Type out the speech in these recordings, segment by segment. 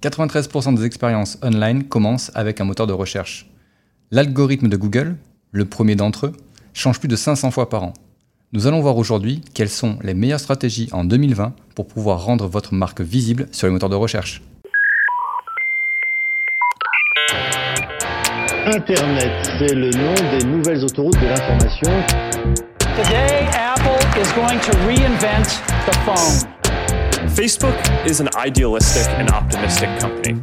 93% des expériences online commencent avec un moteur de recherche. L'algorithme de Google, le premier d'entre eux, change plus de 500 fois par an. Nous allons voir aujourd'hui quelles sont les meilleures stratégies en 2020 pour pouvoir rendre votre marque visible sur les moteurs de recherche. Internet, c'est le nom des nouvelles autoroutes de l'information. Today, Apple is going to reinvent the phone. Facebook is an idealistic and optimistic company.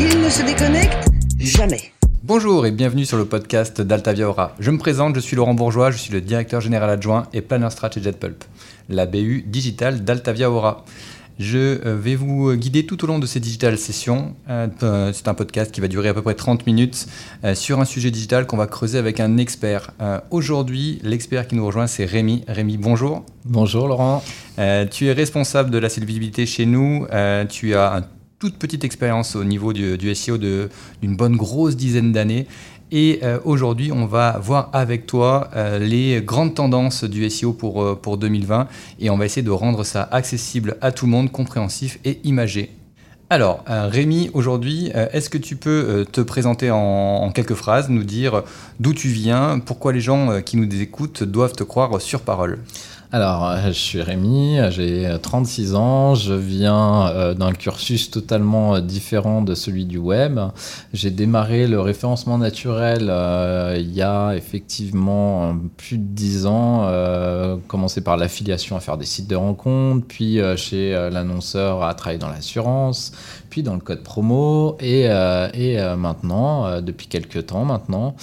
Il ne se déconnecte jamais. Bonjour et bienvenue sur le podcast d'Altavia Aura. Je me présente, je suis Laurent Bourgeois, je suis le directeur général adjoint et planner strat chez JetPulp, la BU digitale d'Altavia Aura. Je euh, vais vous guider tout au long de ces digital sessions. Euh, c'est un podcast qui va durer à peu près 30 minutes euh, sur un sujet digital qu'on va creuser avec un expert. Aujourd'hui, l'expert qui nous rejoint, c'est Rémi. Rémi, bonjour. Bonjour Laurent. tu es responsable de la visibilité chez nous. tu as une toute petite expérience au niveau du, du SEO d'une bonne grosse dizaine d'années. Et euh, aujourd'hui, on va voir avec toi euh, les grandes tendances du SEO pour, euh, pour 2020 et on va essayer de rendre ça accessible à tout le monde, compréhensif et imagé. Alors, Rémi, aujourd'hui, est-ce que tu peux te présenter en, quelques phrases, nous dire d'où tu viens, pourquoi les gens qui nous écoutent doivent te croire sur parole? Alors, euh, je suis Rémi, j'ai 36 ans, je viens euh, d'un cursus totalement euh, différent de celui du web. J'ai démarré le référencement naturel il y a effectivement plus de 10 ans, commencé par l'affiliation à faire des sites de rencontres, puis chez l'annonceur à travailler dans l'assurance, puis dans le code promo, et, et maintenant, depuis quelques temps maintenant,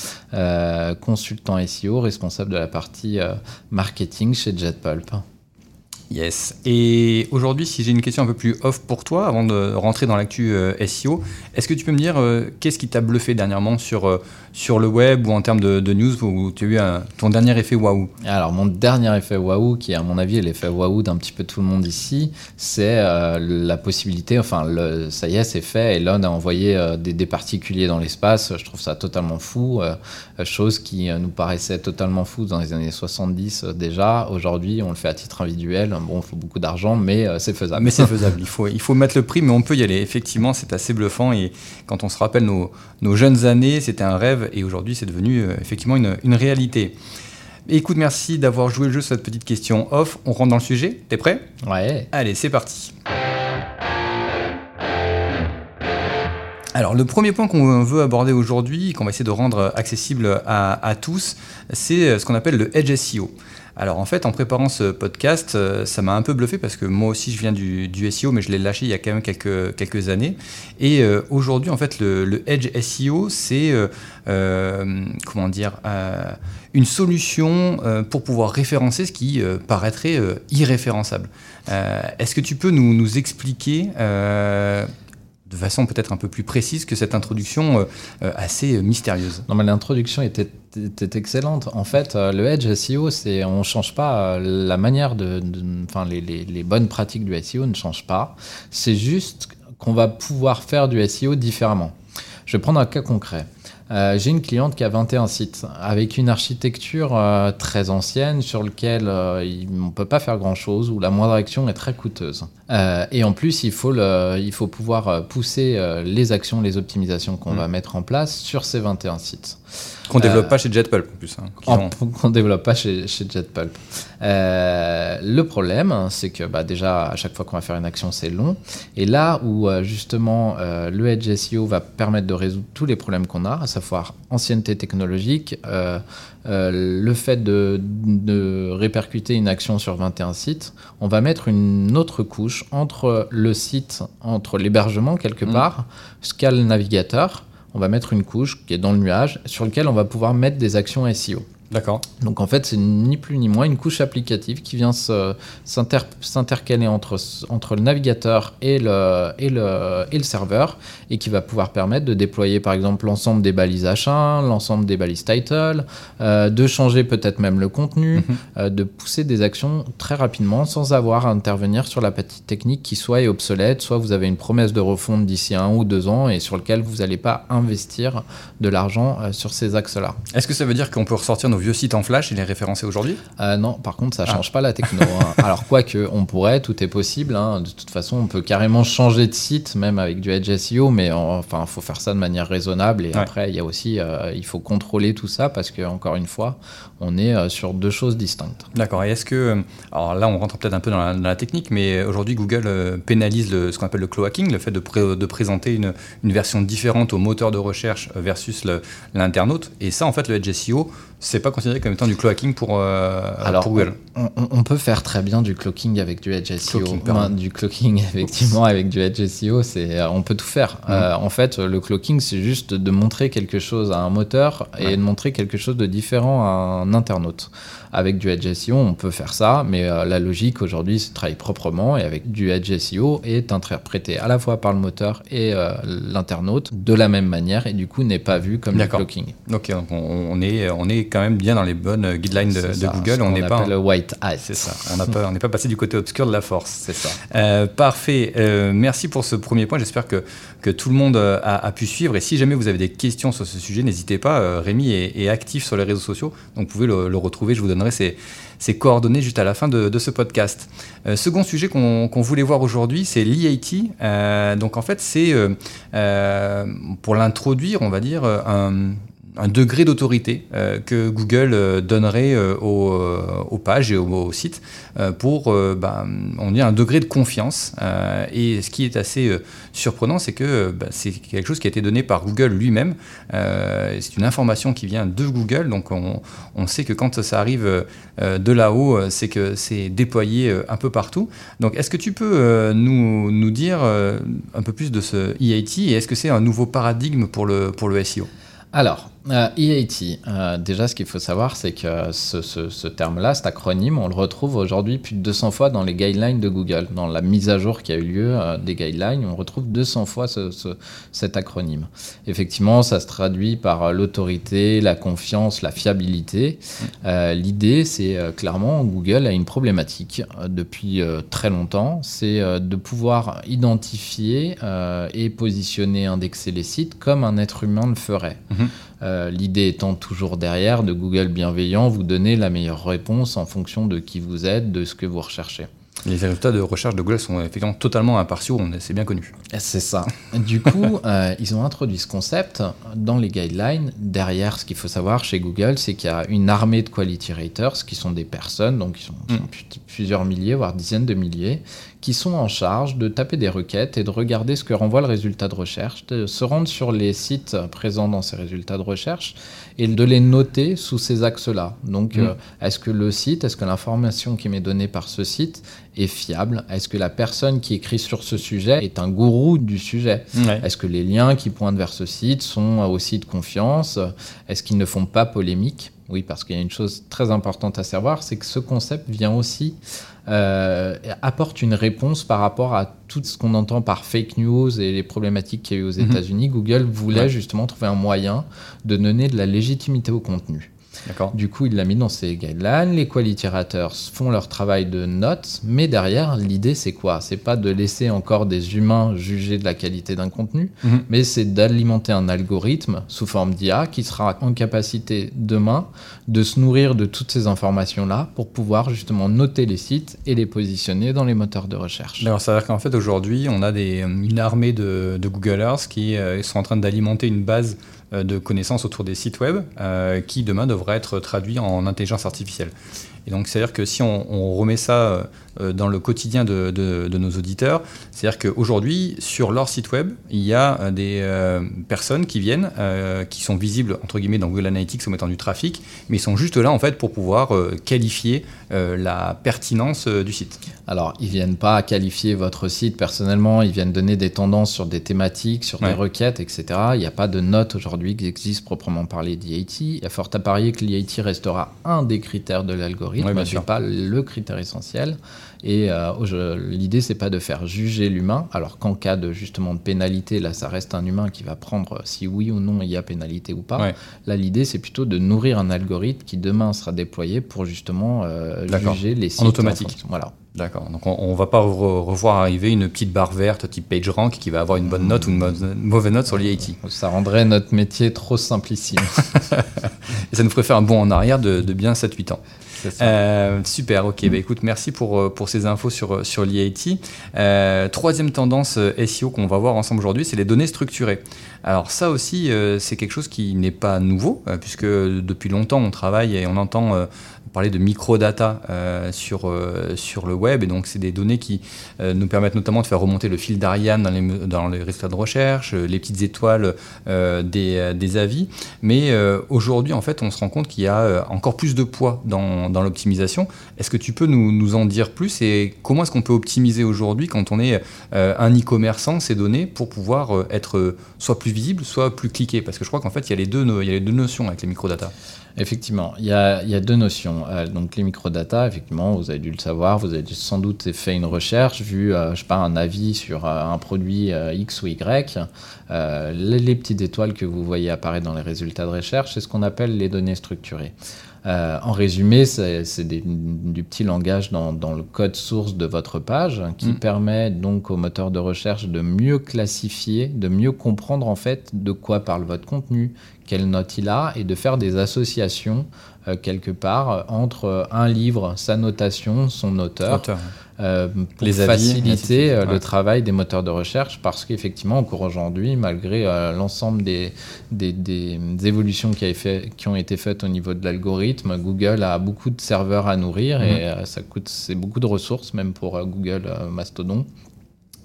consultant SEO, responsable de la partie marketing chez Jet Pulp. Yes. Et aujourd'hui, si j'ai une question un peu plus off pour toi, avant de rentrer dans l'actu euh, SEO, est-ce que tu peux me dire euh, qu'est-ce qui t'a bluffé dernièrement sur, euh, sur le web ou en termes de, news où tu as eu ton dernier effet waouh? Alors, mon dernier effet waouh, qui à mon avis l'effet waouh d'un petit peu tout le monde ici, c'est la possibilité, enfin, le, ça y est, c'est fait. Elon a envoyé des, particuliers dans l'espace. Je trouve ça totalement fou. Chose qui nous paraissait totalement fou dans les années 70 déjà. Aujourd'hui, on le fait à titre individuel. Bon, il faut beaucoup d'argent, mais c'est faisable. Mais c'est faisable. il, faut, il faut mettre le prix, mais on peut y aller. Effectivement, c'est assez bluffant. Et quand on se rappelle nos, nos jeunes années, c'était un rêve et aujourd'hui c'est devenu euh, effectivement une, réalité. Écoute, merci d'avoir joué le jeu sur cette petite question off. On rentre dans le sujet. T'es prêt? Ouais. Allez, c'est parti. Alors, le premier point qu'on veut aborder aujourd'hui, qu'on va essayer de rendre accessible à, à tous, c'est euh, ce qu'on appelle le Edge SEO. Alors en fait, en préparant ce podcast, euh, ça m'a un peu bluffé parce que moi aussi je viens du, SEO, mais je l'ai lâché il y a quand même quelques, années. Et euh, aujourd'hui, en fait, le, Edge SEO, c'est euh, comment dire une solution pour pouvoir référencer ce qui paraîtrait irréférençable. Est-ce que tu peux nous expliquer de façon peut-être un peu plus précise que cette introduction euh, euh, assez mystérieuse. Non, mais l'introduction était, était, excellente. En fait, euh, le Edge SEO, on ne change pas la manière de. Enfin, les, les, bonnes pratiques du SEO ne changent pas. C'est juste qu'on va pouvoir faire du SEO différemment. Je vais prendre un cas concret. Euh, j'ai une cliente qui a 21 sites avec une architecture euh, très ancienne sur lequel euh, on ne peut pas faire grand-chose, où la moindre action est très coûteuse. et en plus, il faut, le, il faut pouvoir pousser les actions, les optimisations qu'on mm. va mettre en place sur ces 21 sites. Qu'on développe pas chez JetPulp en plus. Hein, Qu'on développe pas chez, chez JetPulp. le problème, c'est que bah, déjà, à chaque fois qu'on va faire une action, c'est long. Et là où justement le Edge SEO va permettre de résoudre tous les problèmes qu'on a, à savoir ancienneté technologique, euh, euh, le fait de, répercuter une action sur 21 sites, on va mettre une autre couche entre le site, entre l'hébergement quelque mmh. part, ce qu'a le navigateur, on va mettre une couche qui est dans le nuage sur lequel on va pouvoir mettre des actions SEO. D'accord. Donc en fait, c'est ni plus ni moins une couche applicative qui vient s'intercaler entre, entre le navigateur et le, et, le, et le serveur et qui va pouvoir permettre de déployer par exemple l'ensemble des balises H1, l'ensemble des balises title, euh, de changer peut-être même le contenu, mhm. euh, de pousser des actions très rapidement sans avoir à intervenir sur la partie technique qui soit est obsolète, soit vous avez une promesse de refonte d'ici un ou deux ans et sur lequel vous n'allez pas investir de l'argent euh, sur ces axes-là. Est-ce que ça veut dire qu'on peut ressortir nos nos vieux sites en flash et les référencer aujourd'hui Euh, non, par contre, ça Ah. change pas la techno. hein. Alors, quoique, on pourrait, tout est possible. hein. De toute façon, on peut carrément changer de site, même avec du Edge SEO, mais en- enfin, il faut faire ça de manière raisonnable. Et Ouais. après, il y a aussi, euh, il faut contrôler tout ça parce que, encore une fois, on est euh, sur deux choses distinctes. D'accord. Et est-ce que, alors là, on rentre peut-être un peu dans la, dans la technique, mais aujourd'hui, Google pénalise le- ce qu'on appelle le cloaking, le fait de, pré- de présenter une, une version différente au moteur de recherche versus l'internaute. Et ça, en fait, le Edge SEO, c'est pas considéré comme étant du cloaking pour, euh, Alors, pour Google. On, on- on peut faire très bien du clocking avec du Edge SEO. Ben, du clocking, effectivement, avec du Edge SEO, c'est, euh, on peut tout faire. Mhm. Euh, en fait, le clocking, c'est juste de montrer quelque chose à un moteur et Ouais. de montrer quelque chose de différent à un internaute. Avec du Edge SEO, on peut faire ça, mais euh, la logique aujourd'hui, c'est de travailler proprement et avec du Edge SEO est interprété à la fois par le moteur et l'internaute de la même manière et du coup n'est pas vu comme du clocking. Ok, donc on, on est, on est quand même bien dans les bonnes guidelines de, Google. On n'est pas. le white hat. C'est ça. On n'est pas passé du côté obscur de la force. C'est ça. Euh, parfait. Euh, merci pour ce premier point. J'espère que, que tout le monde euh, a, a pu suivre. Et si jamais vous avez des questions sur ce sujet, n'hésitez pas. Euh, Rémi est, est actif sur les réseaux sociaux. Donc vous pouvez le, le retrouver. Je vous donnerai ses, ses coordonnées juste à la fin de, de ce podcast. Euh, second sujet qu'on voulait voir aujourd'hui, c'est. Euh, donc en fait, c'est euh, euh, pour l'introduire, on va dire, euh, un un degré d'autorité euh, que Google euh, donnerait euh, aux, pages et aux, sites pour, ben, on dit, un degré de confiance. Et ce qui est assez surprenant, c'est que ben, c'est quelque chose qui a été donné par Google lui-même. C'est une information qui vient de Google, donc on, on sait que quand ça arrive de là-haut, c'est que c'est déployé un peu partout. Donc est-ce que tu peux nous, nous dire un peu plus de ce EAT et est-ce que c'est un nouveau paradigme pour le, pour le SEO Alors, euh, EAT, euh, déjà ce qu'il faut savoir, c'est que ce, terme-là, cet acronyme, on le retrouve aujourd'hui plus de 200 fois dans les guidelines de Google. Dans la mise à jour qui a eu lieu euh, des guidelines, on retrouve 200 fois ce- ce- cet acronyme. Effectivement, ça se traduit par euh, l'autorité, la confiance, la fiabilité. Euh, L'idée, c'est clairement, Google a une problématique depuis très longtemps, c'est de pouvoir identifier et positionner, indexer les sites comme un être humain le ferait. Mhm. Euh, L'idée étant toujours derrière de Google bienveillant, vous donner la meilleure réponse en fonction de qui vous êtes, de ce que vous recherchez. Les résultats de recherche de Google sont effectivement totalement impartiaux, c'est bien connu. C'est ça. Du coup, euh, ils ont introduit ce concept dans les guidelines. Derrière, ce qu'il faut savoir chez Google, c'est qu'il y a une armée de quality raters qui sont des personnes, donc ils sont, Mm. plusieurs milliers, voire dizaines de milliers, qui sont en charge de taper des requêtes et de regarder ce que renvoie le résultat de recherche, de se rendre sur les sites présents dans ces résultats de recherche et de les noter sous ces axes-là. Donc, Mm. euh, est-ce que le site, est-ce que l'information qui m'est donnée par ce site est fiable? Est-ce que la personne qui écrit sur ce sujet est un gourou du sujet? Est-ce que les liens qui pointent vers ce site sont aussi de confiance? Est-ce qu'ils ne font pas polémique? Oui, parce qu'il y a une chose très importante à savoir, c'est que ce concept vient aussi euh, apporte une réponse par rapport à tout ce qu'on entend par fake news et les problématiques qu'il y a eu aux Mhm. États-Unis. Google voulait Ouais. justement trouver un moyen de donner de la légitimité au contenu. Du coup, il l'a mis dans ses guidelines. Les quality raters font leur travail de notes, mais derrière, l'idée, c'est quoi? C'est pas de laisser encore des humains juger de la qualité d'un contenu, Mhm. mais c'est d'alimenter un algorithme sous forme d'IA qui sera en capacité demain de se nourrir de toutes ces informations-là pour pouvoir justement noter les sites et les positionner dans les moteurs de recherche. Alors, ça veut dire qu'en fait, aujourd'hui, on a des, une armée de, de Googlers qui euh, sont en train d'alimenter une base de connaissances autour des sites web euh, qui, demain, devrait être traduit en intelligence artificielle. Et donc, c'est-à-dire que si on, on remet ça euh, euh, dans le quotidien de, de- de nos auditeurs, c'est-à-dire qu'aujourd'hui, sur leur site web, il y a euh, des euh, personnes qui viennent, euh, qui sont visibles, entre guillemets, dans Google Analytics comme étant du trafic, mais ils sont juste là, en fait, pour pouvoir euh, qualifier la pertinence du site. Alors, ils viennent pas qualifier votre site personnellement, ils viennent donner des tendances sur des thématiques, sur Ouais. des requêtes, etc. Il n'y a pas de note aujourd'hui qui existe proprement parler d'IAT. Il y a fort à parier que l'IAT restera un des critères de l'algorithme, Bien mais sûr. pas le critère essentiel. Et euh, l'idée, c'est pas de faire juger l'humain, alors qu'en cas de justement de pénalité, là, ça reste un humain qui va prendre si oui ou non il y a pénalité ou pas. Ouais. Là, l'idée, c'est plutôt de nourrir un algorithme qui demain sera déployé pour justement euh, juger les sites. automatique. fonction- Voilà. D'accord. Donc on, on va pas re- revoir arriver une petite barre verte type PageRank qui va avoir une bonne note ou une mauvaise note sur l'IAT. Ça rendrait notre métier trop simplissime. Et ça nous ferait faire un bond en arrière de, de bien 7-8 ans. Euh, super, ok. Bah, écoute, merci pour, euh, pour ces infos sur, sur. Euh, troisième tendance SEO qu'on va voir ensemble aujourd'hui, c'est les données structurées. Alors ça aussi, c'est quelque chose qui n'est pas nouveau, puisque depuis longtemps, on travaille et on entend parler de microdata euh, sur, euh, sur le web. Et donc, c'est des données qui euh, nous permettent notamment de faire remonter le fil d'Ariane dans les, dans les résultats de recherche, les petites étoiles des, des avis. Mais aujourd'hui, en fait, on se rend compte qu'il y a encore plus de poids dans, dans l'optimisation. Est-ce que tu peux nous, nous en dire plus et comment est-ce qu'on peut optimiser aujourd'hui quand on est un e-commerçant ces données pour pouvoir être soit plus visible, soit plus cliqué? Parce que je crois qu'en fait, il y, a les deux, il y a les deux notions avec les microdata. Effectivement, il y a, deux notions. Euh, donc les microdata, effectivement, vous avez dû le savoir, vous avez sans doute fait une recherche, vu, euh, je sais un avis sur euh, un produit X ou Y. Les petites étoiles que vous voyez apparaître dans les résultats de recherche, c'est ce qu'on appelle les données structurées. Euh, en résumé, c'est du petit langage dans, dans le code source de votre page qui Mm. permet donc au moteur de recherche de mieux classifier, de mieux comprendre en fait de quoi parle votre contenu, quelle note il a et de faire des associations euh, quelque part euh, entre un livre, sa notation, son auteur, Auteur. Euh, pour Les avis, faciliter euh, ouais. le travail des moteurs de recherche parce qu'effectivement encore aujourd'hui malgré euh, l'ensemble des, des, des évolutions qui, fait- qui ont été faites au niveau de l'algorithme Google a beaucoup de serveurs à nourrir et Mhm. euh, ça coûte c'est beaucoup de ressources même pour Google Mastodon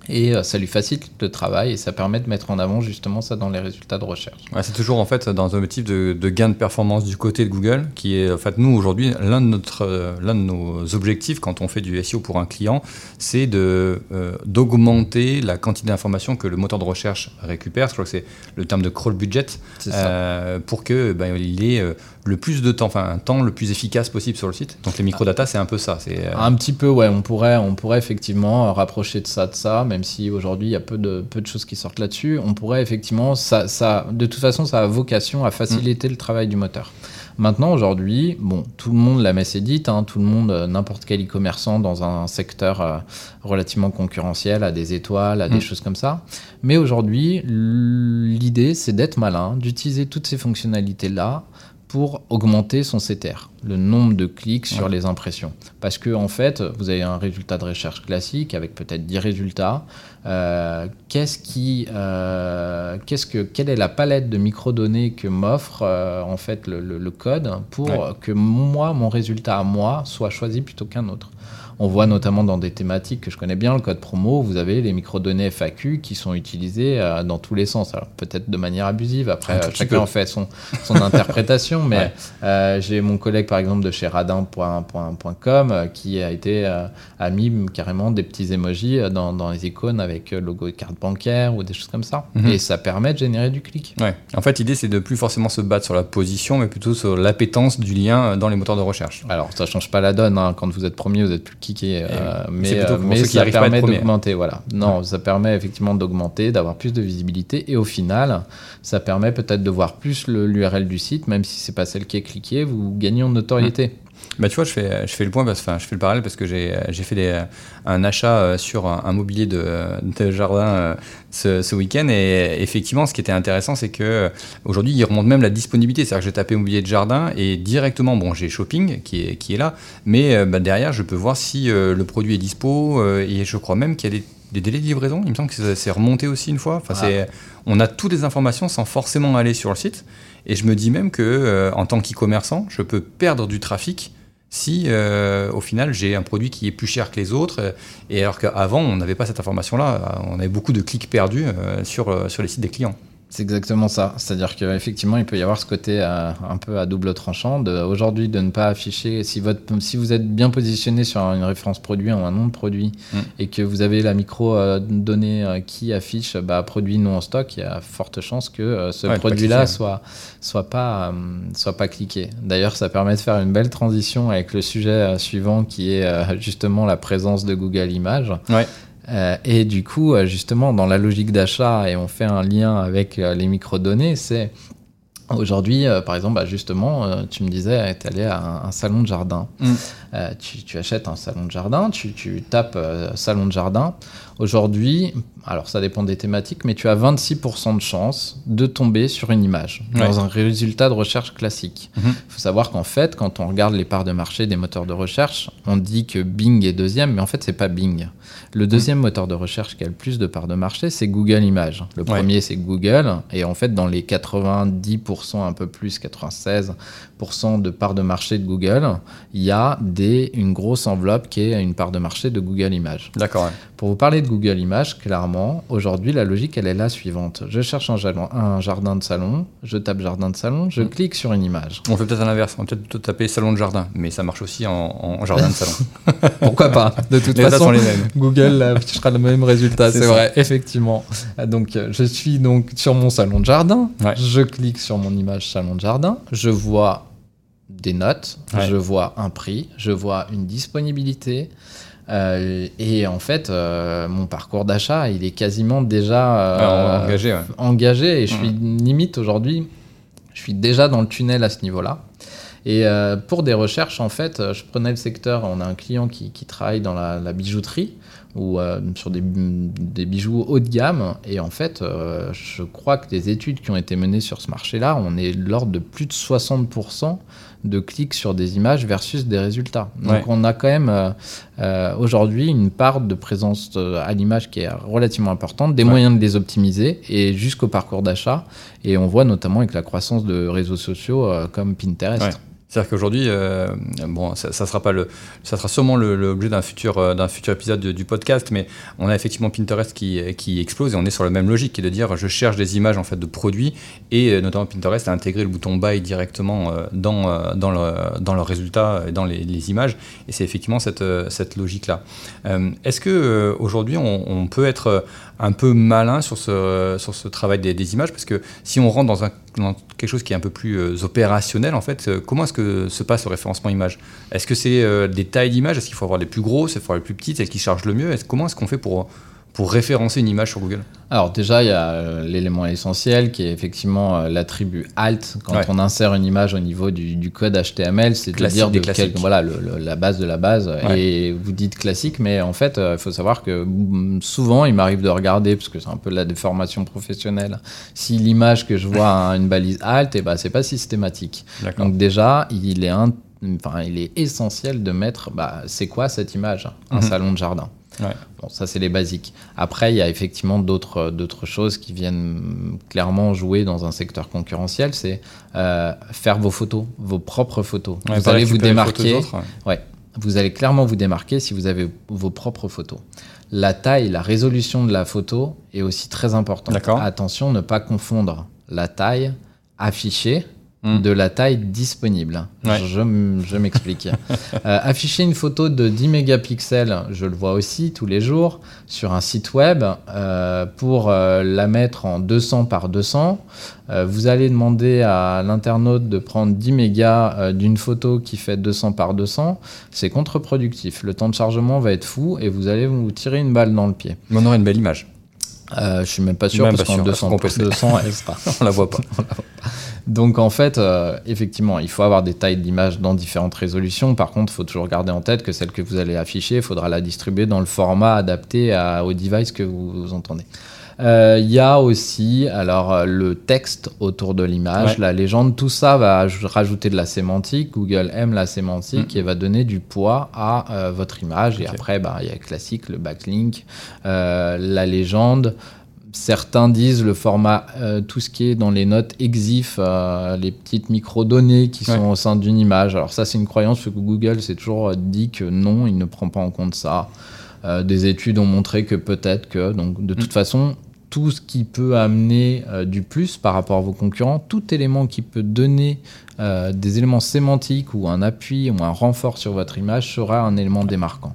et euh, ça lui facilite le travail et ça permet de mettre en avant justement ça dans les résultats de recherche. Ouais, c'est toujours en fait dans un motif de, de gain de performance du côté de Google, qui est en fait nous aujourd'hui l'un de notre euh, l'un de nos objectifs quand on fait du SEO pour un client, c'est de euh, d'augmenter la quantité d'informations que le moteur de recherche récupère. Je crois que c'est le terme de crawl budget euh, pour que ben, il ait le plus de temps, enfin un temps le plus efficace possible sur le site. Donc les microdata c'est un peu ça. C'est euh, Un petit peu, ouais, on pourrait, on pourrait effectivement euh, rapprocher de ça, de ça, même si aujourd'hui il y a peu de, peu de choses qui sortent là-dessus. On pourrait effectivement, ça, ça, de toute façon, ça a vocation à faciliter le travail du moteur. Maintenant, aujourd'hui, bon, tout le monde, la messe est dite, hein, tout le monde, euh, n'importe quel e-commerçant dans un secteur euh, relativement concurrentiel, a des étoiles, a des Mm. choses comme ça. Mais aujourd'hui, l'idée, c'est d'être malin, d'utiliser toutes ces fonctionnalités-là pour augmenter son CTR, le nombre de clics sur Ouais. les impressions. Parce que en fait, vous avez un résultat de recherche classique avec peut-être 10 résultats. Euh, qu'est-ce qui, euh, qu'est-ce que, quelle est la palette de microdonnées que m'offre euh, en fait le, le- le code pour Ouais. que moi, mon résultat à moi, soit choisi plutôt qu'un autre? On voit notamment dans des thématiques que je connais bien, le code promo, vous avez les microdonnées FAQ qui sont utilisées euh, dans tous les sens. Alors peut-être de manière abusive, après euh, chacun en fait son, son interprétation, mais Ouais. euh, j'ai mon collègue par exemple de chez radin.com qui a été a mis carrément des petits emojis dans, dans les icônes avec logo de carte bancaire ou des choses comme ça. Mhm. Et ça permet de générer du clic. Ouais. En fait, l'idée, c'est de plus forcément se battre sur la position, mais plutôt sur l'appétence du lien dans les moteurs de recherche. Alors, ça change pas la donne. hein. Quand vous êtes premier, vous êtes plus kické. euh, mais euh, pour mais ceux qui ça permet d'augmenter. Voilà. Non, ça permet effectivement d'augmenter, d'avoir plus de visibilité. Et au final, ça permet peut-être de voir plus l'URL du site, même si c'est pas celle qui est cliquée, vous gagnez en notoriété. Bah, tu vois, je fais, je fais le point, enfin, je fais le parallèle parce que j'ai fait des, un achat euh, sur un, mobilier de, jardin euh, ce, week-end. Et effectivement, ce qui était intéressant, c'est que euh, aujourd'hui, il remonte même la disponibilité. C'est-à-dire que j'ai tapé mobilier de jardin et directement, bon, j'ai shopping qui est, qui est là, mais bah, derrière, je peux voir si le produit est dispo. et je crois même qu'il y a des, des délais de livraison. Il me semble que c'est- remonté aussi une fois. On a toutes les informations sans forcément aller sur le site. Et je me dis même que, euh, en tant qu'e-commerçant, je peux perdre du trafic si euh, au final j'ai un produit qui est plus cher que les autres. et alors qu'avant, on n'avait pas cette information-là. On avait beaucoup de clics perdus euh, sur les sites des clients. C'est exactement ça. C'est-à-dire qu'effectivement, il peut y avoir ce côté euh, un peu à double tranchant. Aujourd'hui, de ne pas afficher, si, votre, si vous êtes bien positionné sur une référence produit ou un nom de produit Mm. et que vous avez la micro-donnée euh, qui affiche bah, produit non en stock, il y a forte chance que euh, ce Ouais, produit-là soit, soit, pas, euh, soit pas cliqué. D'ailleurs, ça permet de faire une belle transition avec le sujet euh, suivant qui est euh, justement la présence de Google Images. Ouais. Euh, et du coup, euh, justement, dans la logique d'achat, et on fait un lien avec euh, les microdonnées, c'est aujourd'hui, euh, par exemple, bah, justement, euh, tu me disais, tu allé à un, un salon de jardin. Mm. Tu, tu achètes un salon de jardin, tu, tu tapes salon de jardin. Aujourd'hui, alors ça dépend des thématiques, mais tu as 26% de chance de tomber sur une image Ouais. dans un résultat de recherche classique. Il Mhm. faut savoir qu'en fait, quand on regarde les parts de marché des moteurs de recherche, on dit que Bing est deuxième, mais en fait, c'est pas Bing. Le deuxième moteur de recherche qui a le plus de parts de marché, c'est Google Images. Le Ouais. premier, c'est Google. Et en fait, dans les 90%, un peu plus, 96% de parts de marché de Google, il y a des, une grosse enveloppe qui est une part de marché de Google Images. D'accord. ouais. Pour vous parler de Google Images, clairement, aujourd'hui, la logique, elle est la suivante. Je cherche un, jalon- un jardin de salon, je tape jardin de salon, je Mm. clique sur une image. On fait peut-être à l'inverse. On peut-être plutôt taper salon de jardin, mais ça marche aussi en, en jardin de salon. Pourquoi pas? De toute Les façon, les mêmes. Google affichera le même résultat, C'est vrai, effectivement. Donc, euh, je suis donc sur mon salon de jardin, Ouais. je clique sur mon image salon de jardin, je vois des notes, Ouais. je vois un prix, je vois une disponibilité. Euh, et en fait, euh, mon parcours d'achat, il est quasiment déjà euh, Alors, engagé, ouais. engagé et je suis limite aujourd'hui, je suis déjà dans le tunnel à ce niveau-là. Et euh, pour des recherches, en fait, euh, je prenais le secteur, on a un client qui, qui travaille dans la, la bijouterie ou euh, sur des, des bijoux haut de gamme. Et en fait, euh, je crois que les études qui ont été menées sur ce marché-là, on est de l'ordre de plus de 60% de clics sur des images versus des résultats. Donc Ouais. on a quand même euh, aujourd'hui une part de présence à l'image qui est relativement importante, des Ouais. moyens de les optimiser et jusqu'au parcours d'achat. Et on voit notamment avec la croissance de réseaux sociaux comme Pinterest. Ouais. C'est-à-dire qu'aujourd'hui, euh, bon, ça, sera pas le, ça sera sûrement l'objet d'un futur, euh, d'un futur épisode de- du podcast, mais on a effectivement Pinterest qui, qui explose et on est sur la même logique, qui est de dire je cherche des images en fait de produits et euh, notamment Pinterest a intégré le bouton buy directement euh, dans, euh, dans, le, dans leurs résultats et dans les, images et c'est effectivement cette, euh, cette logique-là. Euh, Est-ce que euh, aujourd'hui on, peut être euh, un peu malin sur ce, ce travail des, images parce que si on rentre dans, un, quelque chose qui est un peu plus euh, opérationnel en fait, euh, comment est-ce que se passe le référencement image? Est-ce que c'est euh, des tailles d'images? Est-ce qu'il faut avoir les plus grosses, il faut avoir les plus petites, qui chargent le mieux? Est-ce- Comment est-ce qu'on fait pour, pour référencer une image sur Google Alors déjà, il y a euh, l'élément essentiel qui est effectivement euh, l'attribut alt. Quand Ouais. on insère une image au niveau du, du code HTML, c'est de quel, voilà, le- le- la base de la base. Ouais. Et vous dites classique, mais en fait, euh, il faut savoir que mm, souvent, il m'arrive de regarder, parce que c'est un peu la déformation professionnelle, si l'image que je vois a une balise alt, et ben c'est pas systématique. Donc déjà, il est, un- enfin, il est essentiel de mettre, bah, c'est quoi cette image? Un Mhm. salon de jardin. Ouais. Bon, ça c'est les basiques. Après, il y a effectivement d'autres d'autres choses qui viennent clairement jouer dans un secteur concurrentiel. C'est euh, faire vos photos, vos propres photos. Ouais, vous allez vous démarquer. autres, ouais. Ouais, vous allez clairement vous démarquer si vous avez vos propres photos. La taille, la résolution de la photo est aussi très importante. D'accord. Attention, ne pas confondre la taille affichée Hmm. de la taille disponible. Ouais. Je, m'explique. Euh, afficher une photo de 10 mégapixels, je le vois aussi tous les jours sur un site web, euh, pour euh, la mettre en 200 par 200, euh, vous allez demander à l'internaute de prendre 10 mégas d'une photo qui fait 200 par 200, c'est contre-productif. Le temps de chargement va être fou et vous allez vous tirer une balle dans le pied. On aurait une belle image. Euh, je suis même pas sûr Même parce qu'en sûr, 200 faut par compenser. 200, elle sera. On la voit pas. Donc en fait, euh, effectivement, il faut avoir des tailles d'image dans différentes résolutions. Par contre, il faut toujours garder en tête que celle que vous allez afficher, il faudra la distribuer dans le format adapté à- au device que vous, entendez. Euh, Il y a aussi alors euh, le texte autour de l'image, Ouais. la légende, tout ça va aj- rajouter de la sémantique. Google aime la sémantique Mm. et va donner du poids à euh, votre image. Et après, bah, il y a le classique, le backlink, la légende. Certains disent le format, euh, tout ce qui est dans les notes EXIF, euh, les petites micro-données qui sont Ouais. au sein d'une image. Alors ça, c'est une croyance que Google s'est toujours dit que non, il ne prend pas en compte ça. Euh, des études ont montré que peut-être que, donc de toute façon, tout ce qui peut amener euh, du plus par rapport à vos concurrents, tout élément qui peut donner euh, des éléments sémantiques ou un appui ou un renfort sur votre image sera un élément démarquant.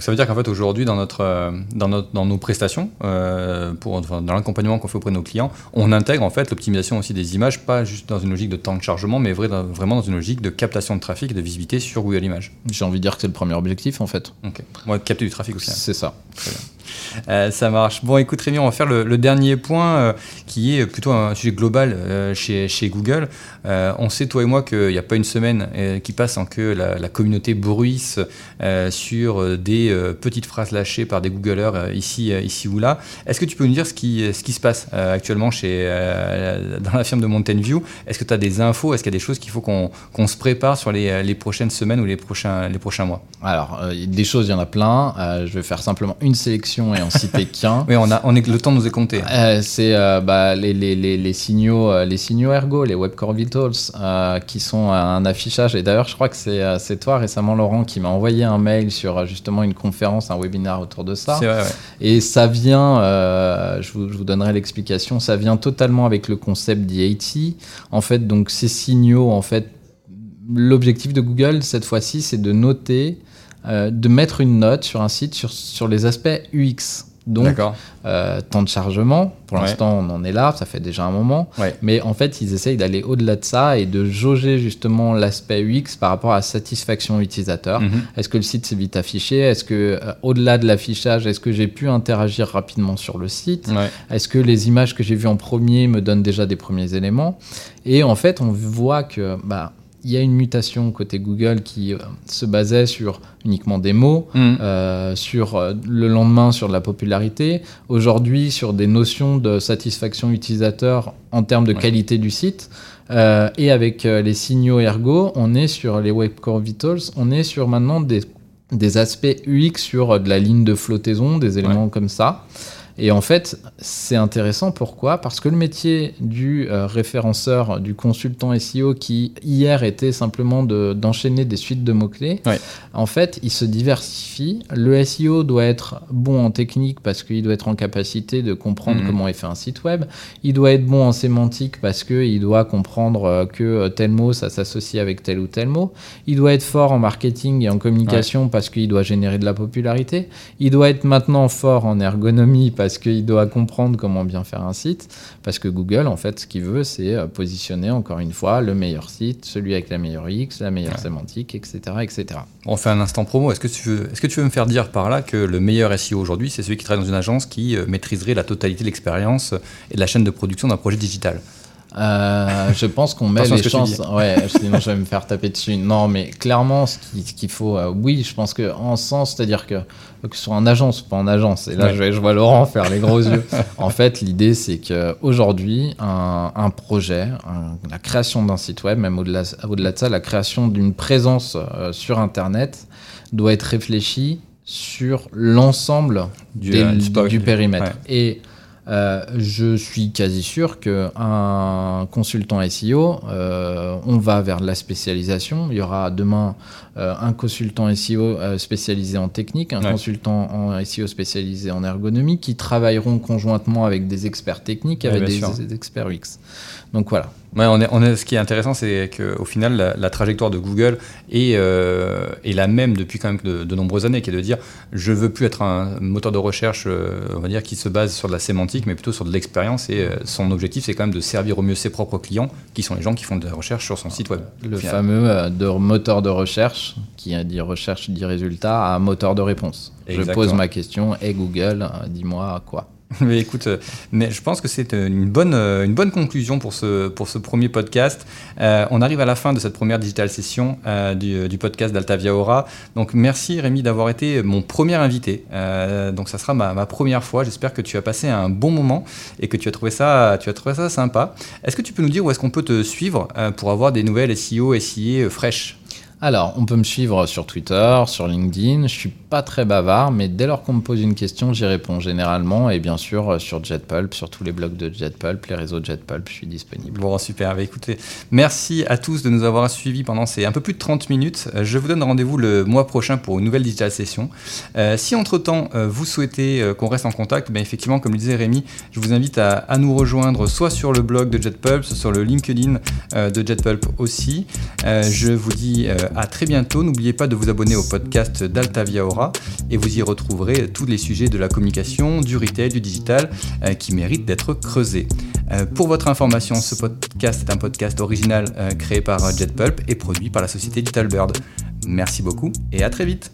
Donc ça veut dire qu'en fait aujourd'hui dans, notre, euh, dans, notre, dans nos prestations, euh, pour, enfin, dans l'accompagnement qu'on fait auprès de nos clients, on intègre en fait l'optimisation aussi des images, pas juste dans une logique de temps de chargement, mais vraiment dans une logique de captation de trafic et de visibilité sur Google Images. J'ai envie de dire que c'est le premier objectif en fait. Ok. Moi, capter du trafic aussi. hein. C'est ça. Euh, ça marche. Bon, écoute Rémi, on va faire le, le dernier point euh, qui est plutôt un sujet global euh, chez, chez Google. On sait, toi et moi, qu'il n'y a pas une semaine qui passe sans que la, la communauté bruisse sur euh, des euh, petites phrases lâchées par des Googleurs euh, ici, euh, ici ou là. Est-ce que tu peux nous dire ce qui, ce qui se passe actuellement chez, dans la firme de Mountain View? Est-ce que tu as des infos? Est-ce qu'il y a des choses qu'il faut qu'on se prépare sur les, les prochaines semaines ou les prochains, les prochains mois? Alors, des choses, il y en a plein. Je vais faire simplement une sélection et en citer qu'un. Oui, on a, on est, le temps nous est compté. C'est bah, les, les, les, les signaux, les signaux ergo, les web core vitals, qui sont un affichage. Et d'ailleurs, je crois que c'est toi récemment, Laurent, qui m'a envoyé un mail sur justement une conférence, un webinaire autour de ça. C'est vrai, ouais. Et ça vient, euh, je, vous, je vous donnerai l'explication, ça vient totalement avec le concept d'IAT. En fait, donc ces signaux, en fait, l'objectif de Google cette fois-ci, c'est de noter, euh, de mettre une note sur un site sur, sur les aspects UX. Donc, euh, temps de chargement, pour Ouais. l'instant on en est là, ça fait déjà un moment. Ouais. Mais en fait, ils essayent d'aller au-delà de ça et de jauger justement l'aspect UX par rapport à la satisfaction utilisateur. Mhm. Est-ce que le site s'est vite affiché? Est-ce que, euh, au-delà de l'affichage, est-ce que j'ai pu interagir rapidement sur le site? Ouais. Est-ce que les images que j'ai vues en premier me donnent déjà des premiers éléments? Et en fait, on voit que bah, il y a une mutation côté Google qui euh, se basait sur uniquement des mots, Mhm. euh, sur euh, le lendemain sur de la popularité, aujourd'hui sur des notions de satisfaction utilisateur en termes de Ouais. qualité du site. Et avec les signaux ergo, on est sur les Web Core Vitals, on est sur maintenant des, des aspects UX sur de la ligne de flottaison, des éléments comme ça. Et en fait, c'est intéressant. Pourquoi? Parce que le métier du euh, référenceur, du consultant SEO, qui hier était simplement de- d'enchaîner des suites de mots-clés, Ouais. en fait, il se diversifie. Le SEO doit être bon en technique parce qu'il doit être en capacité de comprendre Mhm. comment est fait un site web. Il doit être bon en sémantique parce qu'il doit comprendre euh, que euh, tel mot, ça s'associe avec tel ou tel mot. Il doit être fort en marketing et en communication parce qu'il doit générer de la popularité. Il doit être maintenant fort en ergonomie parce qu'il doit comprendre comment bien faire un site. Parce que Google, en fait, ce qu'il veut, c'est euh, positionner encore une fois le meilleur site, celui avec la meilleure X, la meilleure sémantique, etc., etc. On fait un instant promo. Est-ce que, tu veux, est-ce que tu veux me faire dire par là que le meilleur SEO aujourd'hui, c'est celui qui travaille dans une agence qui euh, maîtriserait la totalité de l'expérience et de la chaîne de production d'un projet digital? Euh, je pense qu'on met les chances. Ouais, sinon je vais me faire taper dessus. Non, mais clairement, ce qui- ce qu'il faut, euh, oui, je pense que en sens, c'est-à-dire que que ce soit en agence ou pas en agence, et là Ouais. je, vais- je vois Laurent faire les gros yeux. En fait, l'idée c'est que aujourd'hui, un, un projet, un- la création d'un site web, même au-delà de ça, la création d'une présence euh, sur Internet doit être réfléchie sur l'ensemble Du, périmètre. Ouais. Et euh, je suis quasi sûr qu'un consultant SEO, euh, on va vers de la spécialisation. Il y aura demain euh, un consultant SEO spécialisé en technique, un Ouais. consultant en SEO spécialisé en ergonomie, qui travailleront conjointement avec des experts techniques, avec des, des experts UX. Donc voilà. Ouais, on est, on est- ce qui est intéressant, c'est qu'au final, la, la trajectoire de Google est, euh, est la même depuis quand même de, de nombreuses années, qui est de dire je veux plus être un moteur de recherche, euh, on va dire, qui se base sur de la sémantique, mais plutôt sur de l'expérience. Et euh, son objectif, c'est quand même de servir au mieux ses propres clients, qui sont les gens qui font de la recherche sur son site web. Le final. fameux de moteur de recherche, qui a dit recherche dit résultat, à moteur de réponse. Je pose ma question, et Google, dis-moi quoi. Mais écoute, euh, mais je pense que c'est euh, une bonne, euh, une bonne conclusion pour ce, pour ce premier podcast. On arrive à la fin de cette première digital session du, du podcast d'Altavia Aura. Donc merci Rémi d'avoir été mon premier invité. Donc ça sera ma, ma première fois. J'espère que tu as passé un bon moment et que tu as trouvé ça, tu as trouvé ça sympa. Est-ce que tu peux nous dire où est-ce qu'on peut te suivre pour avoir des nouvelles SEO, SIA fraîches? Alors, on peut me suivre sur Twitter, sur LinkedIn. Je suis pas très bavard, mais dès lors qu'on me pose une question, j'y réponds généralement. Et bien sûr, euh, sur JetPulp, sur tous les blogs de JetPulp, les réseaux JetPulp, je suis disponible. Bon, super. Bah, écoutez, merci à tous de nous avoir suivis pendant ces un peu plus de 30 minutes. Euh, Je vous donne rendez-vous le mois prochain pour une nouvelle digital session. Euh, si entre-temps, vous souhaitez qu'on reste en contact, ben, effectivement, comme le disait Rémi, je vous invite à, nous rejoindre soit sur le blog de JetPulp, soit sur le LinkedIn de JetPulp aussi. Je vous dis à très bientôt. N'oubliez pas de vous abonner au podcast d'Altavia Aura et vous y retrouverez tous les sujets de la communication, du retail, du digital euh, qui méritent d'être creusés. Euh, pour votre information, ce podcast est un podcast original euh, créé par JetPulp et produit par la société Digital Bird. Merci beaucoup et à très vite.